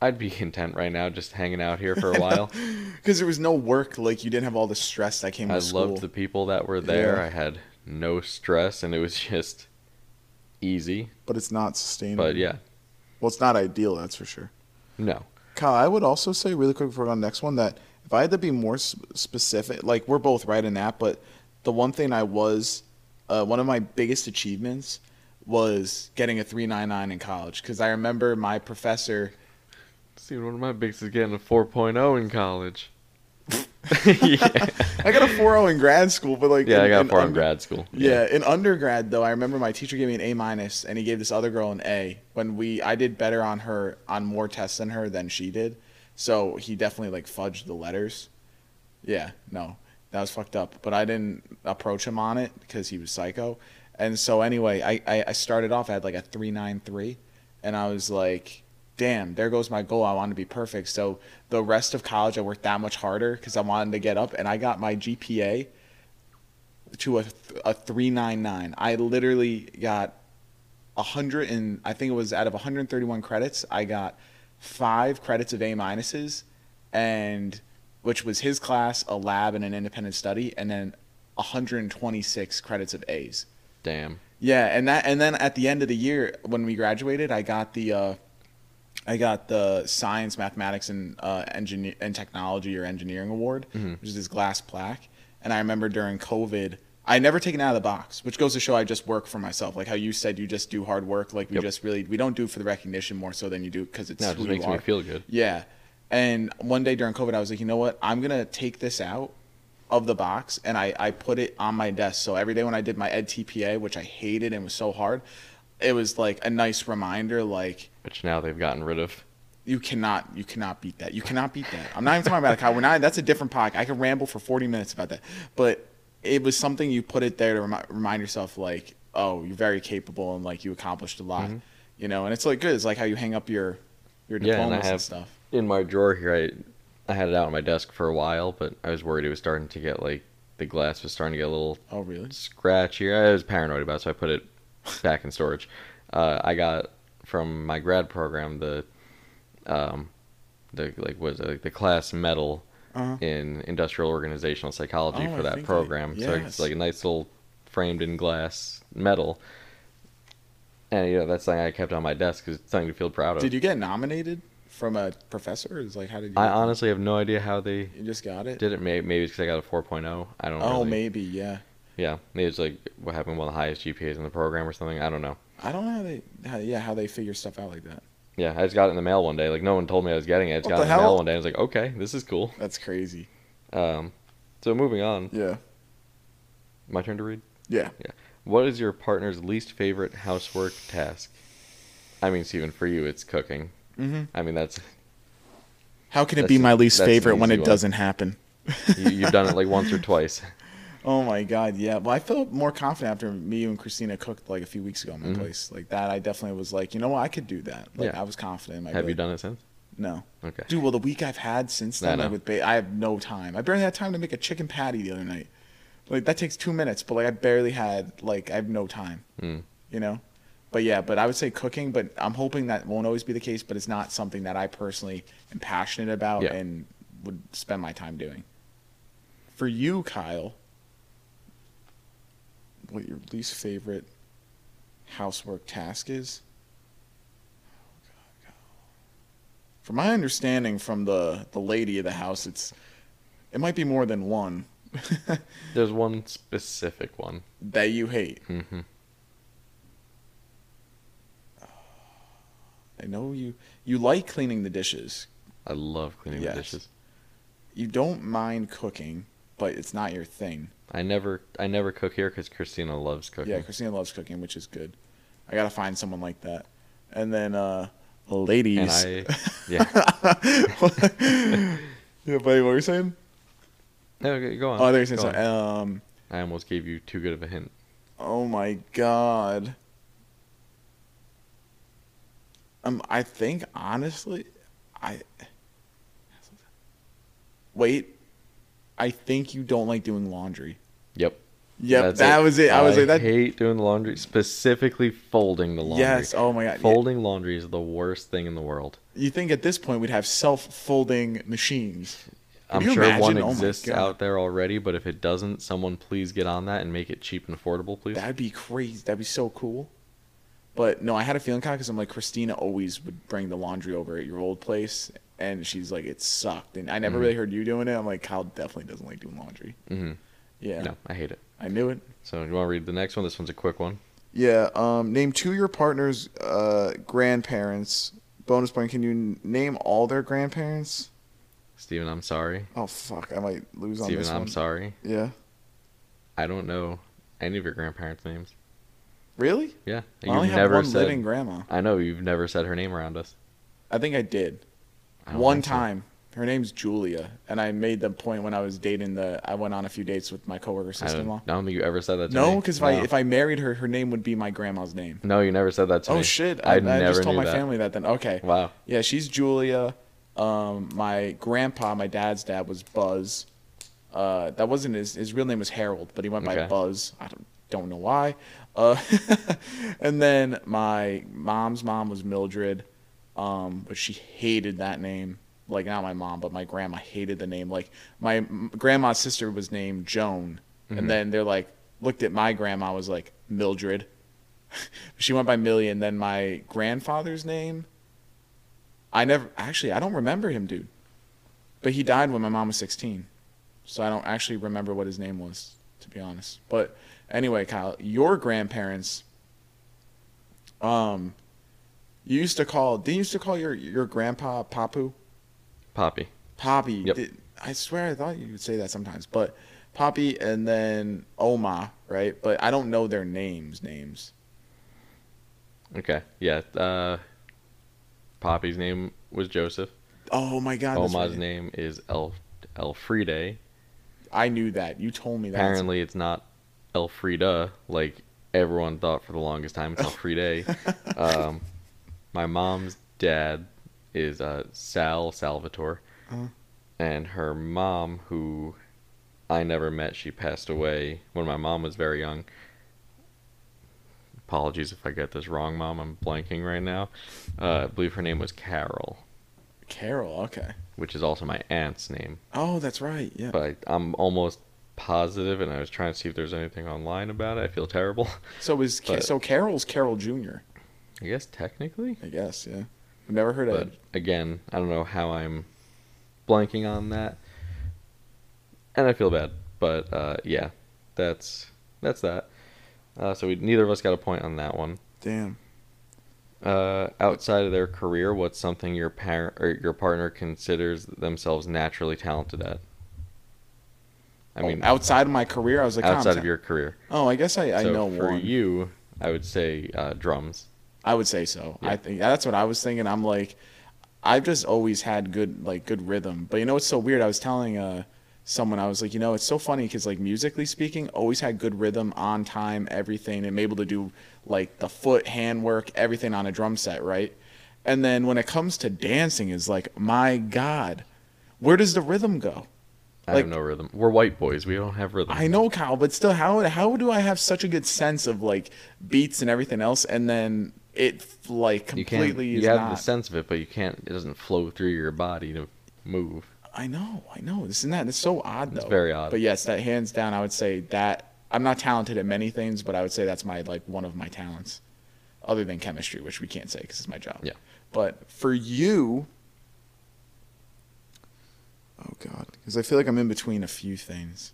I'd be content right now just hanging out here for a while. Because there was no work, like you didn't have all the stress that came I with school. I loved the people that were there. Yeah. I had no stress and it was just easy. but it's not sustainable. But yeah, Well, it's not ideal, that's for sure. no. Kyle, I would also say really quick before we go on the next one that if I had to be more specific, like we're both right in that, but the one thing I was, uh, one of my biggest achievements was getting a 399 in college because I remember my professor. See, one of my bigs is getting a 4.0 in college. yeah, I got a 4.0 in grad school, but like yeah I got in four in under- grad school. Yeah, in undergrad though, I remember my teacher gave me an A minus, and he gave this other girl an A. When we, I did better on her on more tests than her than she did, so he definitely like fudged the letters. Yeah, no, that was fucked up. But I didn't approach him on it because he was psycho. And so anyway, I I, I started off at like a three nine three, and I was like, damn, there goes my goal. I wanted to be perfect. So the rest of college, I worked that much harder because I wanted to get up, and I got my GPA to a a three nine nine. I literally got hundred and I think it was out of 131 credits, I got five credits of A minuses, and which was his class, a lab, and an independent study, and then 126 credits of A's. Damn. Yeah, and that and then at the end of the year when we graduated, I got the uh, I got the science, mathematics, and uh, engineer and technology or engineering award, Mhm. which is this glass plaque. And I remember during COVID, I never take it out of the box, which goes to show I just work for myself. Like how you said, you just do hard work. Like we Yep. just really we don't do it for the recognition more so than you do because it's No, it who just makes you me feel good. Yeah. And one day during COVID, I was like, you know what? I'm going to take this out of the box and I, I put it on my desk. So every day when I did my edTPA, which I hated and was so hard, it was like a nice reminder like, Which now they've gotten rid of. you cannot you cannot beat that. You cannot beat that. I'm not even talking about it, Kyle. We're not that's a different podcast. I could ramble for 40 minutes about that. But it was something you put it there to remi- remind yourself like, oh, you're very capable and like you accomplished a lot. Mhm. You know, and it's like good. It's like how you hang up your your Yeah, and I diplomas and have- stuff. In my drawer here, I I had it out on my desk for a while, but I was worried it was starting to get like the glass was starting to get a little Oh, really? scratchy. I was paranoid about it, so I put it back in storage. Uh, I got from my grad program the um, the like was it, like the class medal Uh-huh. in industrial organizational psychology Oh, for that program. So it's like a nice little framed in glass medal. And you know that's something I kept on my desk because it's something to feel proud of. Did you get nominated from a professor? Is like how did you? I honestly have no idea how they You just got it. did it. Maybe, maybe it's because I got a 4.0. I don't. Know. Oh, really- maybe yeah. Yeah, maybe it's like what happened one of the highest GPAs in the program or something. I don't know. I don't know how they, how, yeah, how they figure stuff out like that. Yeah, I just got it in the mail one day. Like no one told me I was getting it. I just What got it in the mail one day. I was like, okay, this is cool. That's crazy. Um, so moving on. Yeah. My turn to read. Yeah. Yeah. What is your partner's least favorite housework task? I mean, Steven, for you, it's cooking. hmm I mean, that's How can it be my least favorite when it one. doesn't happen? you, you've done it like once or twice. Oh my god, yeah. Well, I felt more confident after me you and Christina cooked like a few weeks ago in my Mhm. place. Like that, I definitely was like, you know what, I could do that. Like Yeah. I was confident. In my Have you done it since? No, Okay. dude. Well, the week I've had since then, like with ba- I have no time. I barely had time to make a chicken patty the other night. Like that takes two minutes, but like I barely had like I have no time. Mm. You know. But yeah, but I would say cooking. But I'm hoping that won't always be the case. But it's not something that I personally am passionate about Yeah. and would spend my time doing. For you, Kyle, what your least favorite housework task is? From my understanding from the the lady of the house, it's it might be more than one There's one specific one. that you hate. hmm I know you you like cleaning the dishes. I love cleaning Yes. the dishes. You don't mind cooking, but it's not your thing. I never, I never cook here because Christina loves cooking. Yeah, Christina loves cooking, which is good. I gotta find someone like that. And then uh ladies. and I, yeah. yeah, buddy, what were you saying? No, okay, go on. Oh, you Go on. Um, I almost gave you too good of a hint. oh my god. Um, I think honestly, I. Wait, I think you don't like doing laundry. Yep. Yep, That's that was it. I was like that. hate doing the laundry, specifically folding the laundry. Yes. Oh my god. Folding laundry is the worst thing in the world. You think at this point we'd have self-folding machines? Can I'm sure one imagine? Oh my exists God. out there already, but if it doesn't, someone please get on that and make it cheap and affordable, please. That'd be crazy. That'd be so cool. But no, I had a feeling kind of because I'm like Christina always would bring the laundry over at your old place, and she's like it sucked, and I never Mhm. really heard you doing it. I'm like Kyle definitely doesn't like doing laundry. hmm Yeah, No, I hate it. I knew it. So you want to read the next one? This one's a quick one. Yeah. Um, name two of your partner's uh, grandparents. Bonus point. Can you n- name all their grandparents? Steven, I'm sorry. Oh fuck, I might lose on Steven, this I'm one. sorry. Yeah. I don't know any of your grandparents' names. Really? Yeah. I You've have never one said. living grandma. I know you've never said her name around us. I think I did. I One time. Her name's Julia, and I made the point when I was dating the. I went on a few dates with my coworker I sister-in-law. don't, I don't think you ever said that to me. No, because if I if I married her, her name would be my grandma's name. No, you never said that to me. Oh shit! I, I, I, never just told knew my that. family that then. Okay. Wow. Yeah, she's Julia. Um, my grandpa, my dad's dad was Buzz. Uh, that wasn't his his real name was Harold, but he went by Okay. Buzz. I don't don't know why. Uh, and then my mom's mom was Mildred, um, but she hated that name. Like not my mom, but my grandma hated the name. Like my grandma's sister was named Joan, Mhm. and then they're like looked at my grandma was like Mildred. she went by Millie, and then my grandfather's name. I never actually I don't remember him, dude. But he died when my mom was 16. So I don't actually remember what his name was, to be honest. But anyway, Kyle, your grandparents um you used to call didn't you used to call your your grandpa Papu? Poppy. Poppy. Yep. Did, I swear I thought you would say that sometimes. But Poppy and then Oma, right? But I don't know their names names. Okay. Yeah. Uh, Poppy's name was Joseph. Oh my god. Oma's right. name is El Elfride. I knew that. You told me that. Apparently, it's not Elfrida like everyone thought for the longest time. It's Elfride. um, my mom's dad is uh, Sal Salvatore, Uh-huh. and her mom, who I never met, she passed away when my mom was very young. Apologies if I get this wrong, mom. I'm blanking right now. Uh, I believe her name was Carol. Carol. Okay. which is also my aunt's name. Oh, that's right. Yeah. But I, I'm almost positive, and I was trying to see if there's anything online about it. I feel terrible. So is but- so Carol's Carol Jr. I guess technically, I guess. Yeah. Never heard but of. again, I don't know how I'm blanking on that, and I feel bad. But uh, yeah, that's that's that. Uh, so we, neither of us got a point on that one. Damn. Uh, outside of their career, what's something your parent or your partner considers themselves naturally talented at? I Oh, mean, outside of my career, I was like, outside "Oh, I'm of your career. Oh, I guess I, I so know for one. you, I would say uh, drums. I would say so. Yeah. I think that's what I was thinking. I'm like, I've just always had good like good rhythm. But you know what's so weird? I was telling uh someone I was like, you know, it's so funny because like musically speaking, always had good rhythm, on time, everything. I'm able to do like the foot, hand work, everything on a drum set, right? And then when it comes to dancing, is like, my God, where does the rhythm go? I Like- have no rhythm. We're white boys. We don't have rhythm. I know, Kyle, but still, how how do I have such a good sense of like beats and everything else, and then it like completely can't. You have not? the sense of it, but you can't. It doesn't flow through your body to move. I know, I know. This isn't that it's so odd though? It's very odd. But yes, that hands down, I would say that I'm not talented at many things, but I would say that's my like one of my talents, other than chemistry, which we can't say because it's my job. Yeah. But for you, oh god, because I feel like I'm in between a few things.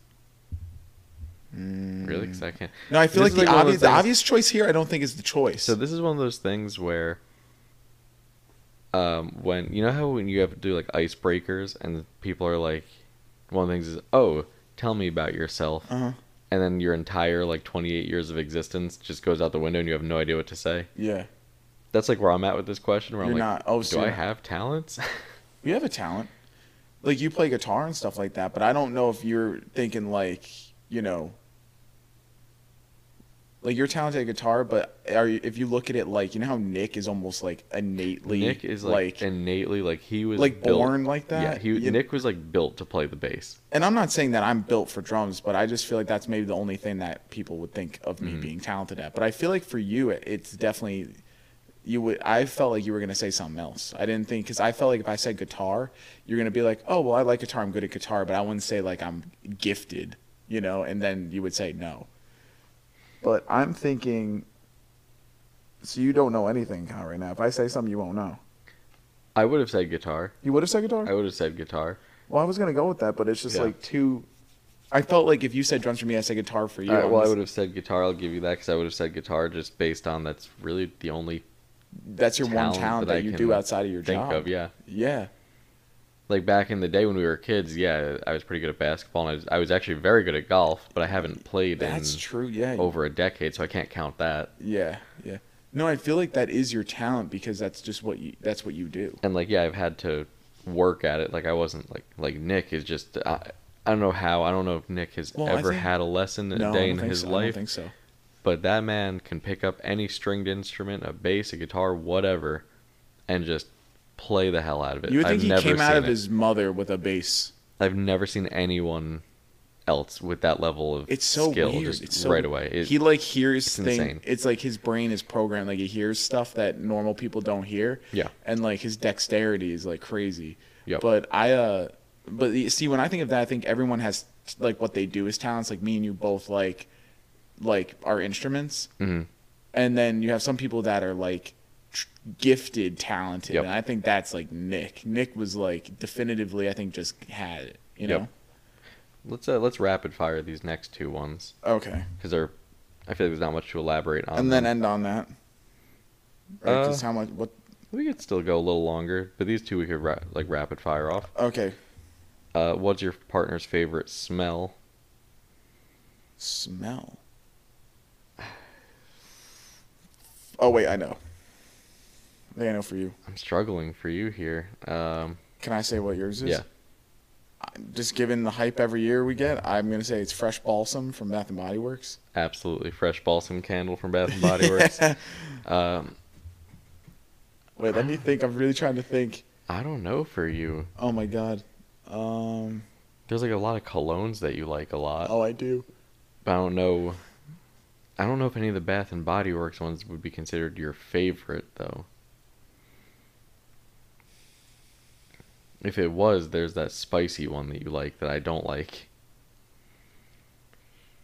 Mm. Really, because I can't. No, I feel This like the like obvious those the obvious choice here. I don't think is the choice. So this is one of those things where, um, when you know how when you have to do like icebreakers and people are like, one of the things is, oh, tell me about yourself, uh-huh. and then your entire like 28 years of existence just goes out the window and you have no idea what to say. Yeah, That's like where I'm at with this question. Where you're I'm like, not. Oh, so do I have talents? You have a talent. Like you play guitar and stuff like that, but I don't know if you're thinking like, you know, like you're talented at guitar, but are you, if you look at it like, you know how Nick is almost like innately Nick is like, innately like he was like built- born like that. Yeah, he You- Nick was like built to play the bass. and I'm not saying that I'm built for drums, but I just feel like that's maybe the only thing that people would think of me Mhm. being talented at. But I feel like for you, it- it's definitely you would. I felt like you were gonna say something else. I didn't think because I felt like if I said guitar, you're gonna be like, oh well, I like guitar. I'm good at guitar, but I wouldn't say like I'm gifted, you know. And then you would say no. But I'm thinking. So you don't know anything, Kyle, right now. If I say something, you won't know. I would have said guitar. You would have said guitar. I would have said guitar. Well, I was gonna go with that, but it's just Yeah. like too. I felt like if you said drums for me, I said guitar for you. All right, I'm well, I just- would have said guitar. I'll give you that because I would have said guitar just based on that's really the only That's your one talent talent that that, I you can do outside of your think job. of. Yeah, Yeah. Like back in the day when we were kids. Yeah, I was pretty good at basketball, and I was, I was actually very good at golf, but I haven't played That's in true. Yeah. over a decade, so I can't count that. Yeah. Yeah. No, I feel like that is your talent because that's just what you. That's what you do. And like, yeah, I've had to work at it. Like, I wasn't like like Nick is just. I, I don't know how. I don't know if Nick has Well, ever think- had a lesson a no, I day in his so. I don't life. think so. but that man can pick up any stringed instrument, a bass, a guitar, whatever, and just play the hell out of it. You would think I've he came out of it. his mother with a bass. I've never seen anyone else with that level of It's so skill weird. just It's so, right away. It- he like hears it's things. insane. It's like his brain is programmed. Like he hears stuff that normal people don't hear. Yeah. And like his dexterity is like crazy. Yep. But I uh, but see when I think of that, I think everyone has like what they do is talents. Like me and you both like, like our instruments. Mhm. And then you have some people that are like gifted, talented. Yep. And I think that's like Nick. Nick was like definitively, I think, just had it. You know. Yep. Let's uh, let's rapid fire these next two ones Okay. because they're. I feel like there's not much to elaborate on. and then them. end on that. Right. Uh, how much? What? we could still go a little longer, but these two we could ra- like rapid fire off. Okay. Uh, what's your partner's favorite smell? Smell. Oh wait, I know. I know for you. I'm struggling for you here. Um, Can I say what yours is? Yeah. Just given the hype every year we get, I'm gonna say it's fresh balsam from Bath and Body Works. absolutely fresh balsam candle from Bath and Body Works. um, Wait, let me think. I'm really trying to think. I don't know for you. Oh my god. Um. There's like a lot of colognes that you like a lot. Oh, I do. But I don't know. I don't know if any of the Bath and Body Works ones would be considered your favorite though. If it was, there's that spicy one that you like that I don't like.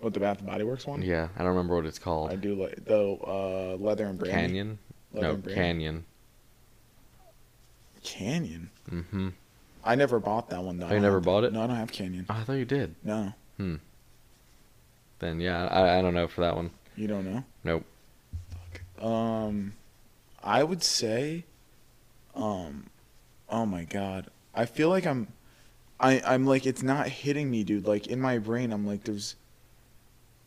What the Bath and Body Works one? Yeah, I don't remember what it's called. I do like the uh, leather and brandy. Canyon? Leather no, brandy. Canyon. Canyon. Mm-hmm. I never bought that one though. Oh, I you never bought it? No, I don't have Canyon. Oh, I thought you did. No, Hmm. Then yeah, I, I don't know for that one. you don't know. Nope. Um, I would say, um, oh my god, I feel like I'm, I I'm like it's not hitting me, dude. Like in my brain, I'm like there's.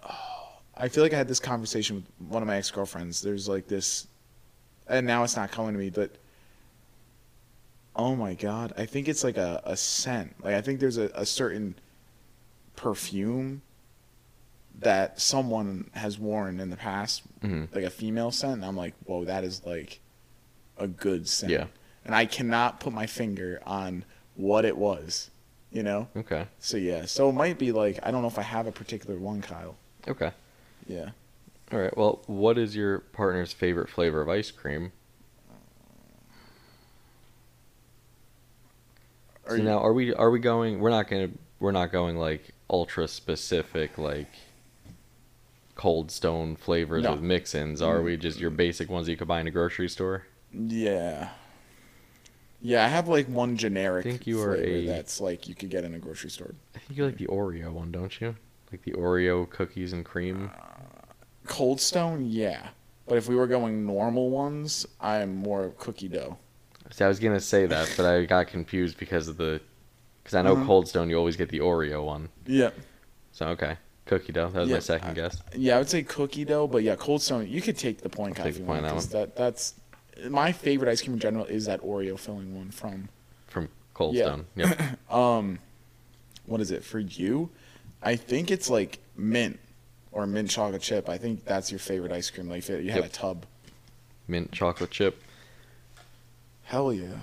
Oh, I feel like I had this conversation with one of my ex girlfriends. There's like this, and now it's not coming to me, but. Oh my god, I think it's like a, a scent. Like I think there's a, a certain perfume that someone has worn in the past hmm like a female scent, and I'm like, whoa, that is like a good scent. Yeah. And I cannot put my finger on what it was, you know? Okay. So yeah, so it might be like I don't know if I have a particular one, Kyle. Okay. Yeah. All right. Well, what is your partner's favorite flavor of ice cream? Are so you- now, are we are we going? We're not gonna. We're not going like ultra specific like Cold Stone flavors No. with mix-ins. Are mm-hmm. we just your basic ones that you could buy in a grocery store? Yeah. Yeah, I have like one generic think you are a- that's like you could get in a grocery store. I think you like the Oreo one, don't you? Like the Oreo cookies and cream. Cold Stone, yeah. But if we were going normal ones, I'm more cookie dough. See, I was gonna say that, but I got confused because of the. Because I know Mhm. Cold Stone, you always get the Oreo one. Yeah. So okay, cookie dough. That was my second I- guess. Yeah, I would say cookie dough, but yeah, Cold Stone. You could take the point, I'll take if the you point 'cause that that's my favorite ice cream in general is that Oreo filling one from. From Cold Yeah. Stone. Yep. Um, what is it for you? I think it's like mint or mint chocolate chip. I think that's your favorite ice cream. Like if you had Yep. a tub. Mint chocolate chip. Hell yeah.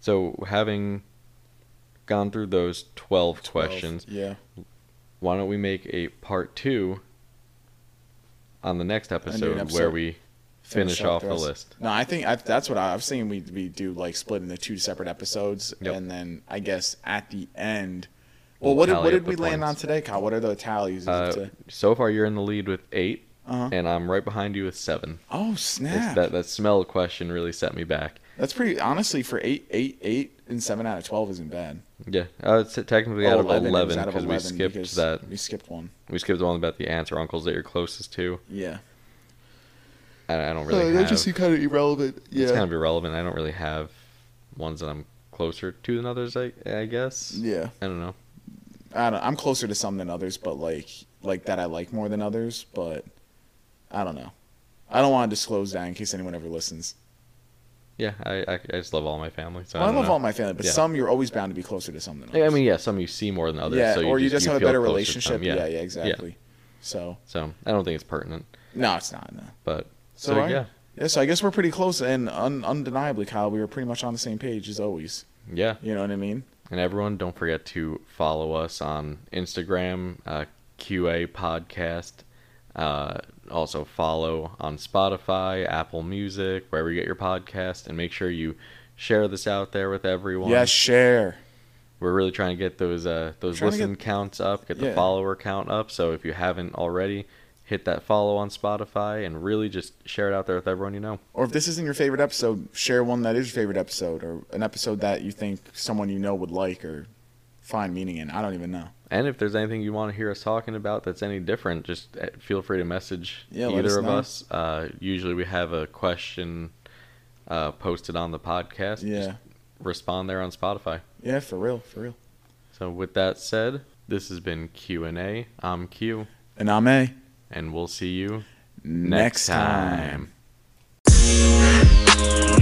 So having gone through those 12, 12. questions, Yeah. why don't we make a part two on the next episode, episode. where we finish, up off the rest. list? No, I think I, that's what I, I was saying. We we do like split into two separate episodes, Yep. and then I guess at the end. Well, We'll what did, what did we the land on today, Kyle? What are the tallies? Uh, to- so far, you're in the lead with eight, uh-huh. and I'm right behind you with seven. Oh It's snap! that that smell question really set me back. That's pretty. Honestly, for eight, eight, eight, and seven out of twelve isn't bad. Yeah, uh, it's technically Oh, out of 11, eleven out of because we skipped because that. We skipped one. We skipped the one about the aunts or uncles that you're closest to. Yeah. I, I don't really have. kind of irrelevant. Yeah, It's kind of irrelevant. I don't really have ones that I'm closer to than others. I I guess. Yeah. I don't know. I don't. I'm closer to some than others, but like like that I like more than others. But I don't know. I don't want to disclose that in case anyone ever listens. Yeah, I I, I just love all my family. So Well, I, I, love know. all my family, but Yeah. some you're always bound to be closer to some than others. Yeah, I mean, yeah, some you see more than others. yeah, so or you just, have a better relationship. some. Yeah, yeah, exactly. So So I don't think it's pertinent, no, it's not. No. but So, so, I- yeah, Yeah, so I guess we're pretty close, and un- undeniably, Kyle, we were pretty much on the same page as always. yeah. You know what I mean? And everyone, don't forget to follow us on Instagram, uh, QA Podcast. Uh, also follow on Spotify, Apple Music, wherever you get your podcast, and make sure you share this out there with everyone. Yes, share. We're really trying to get those uh, those listen get- counts up, get the Yeah. follower count up. So if you haven't already, hit that follow on Spotify and really just share it out there with everyone you know. Or if this isn't your favorite episode, share one that is your favorite episode, or an episode that you think someone you know would like or find meaning in. I don't even know. And if there's anything you want to hear us talking about that's any different, just uh, feel free to message Yeah, either us of know. us. Uh, usually we have a question uh, posted on the podcast. Yeah. Just respond there on Spotify. Yeah, for real, for real. So with that said, this has been Q and A. I'm Q, And I'm A and we'll see you next, next time. time.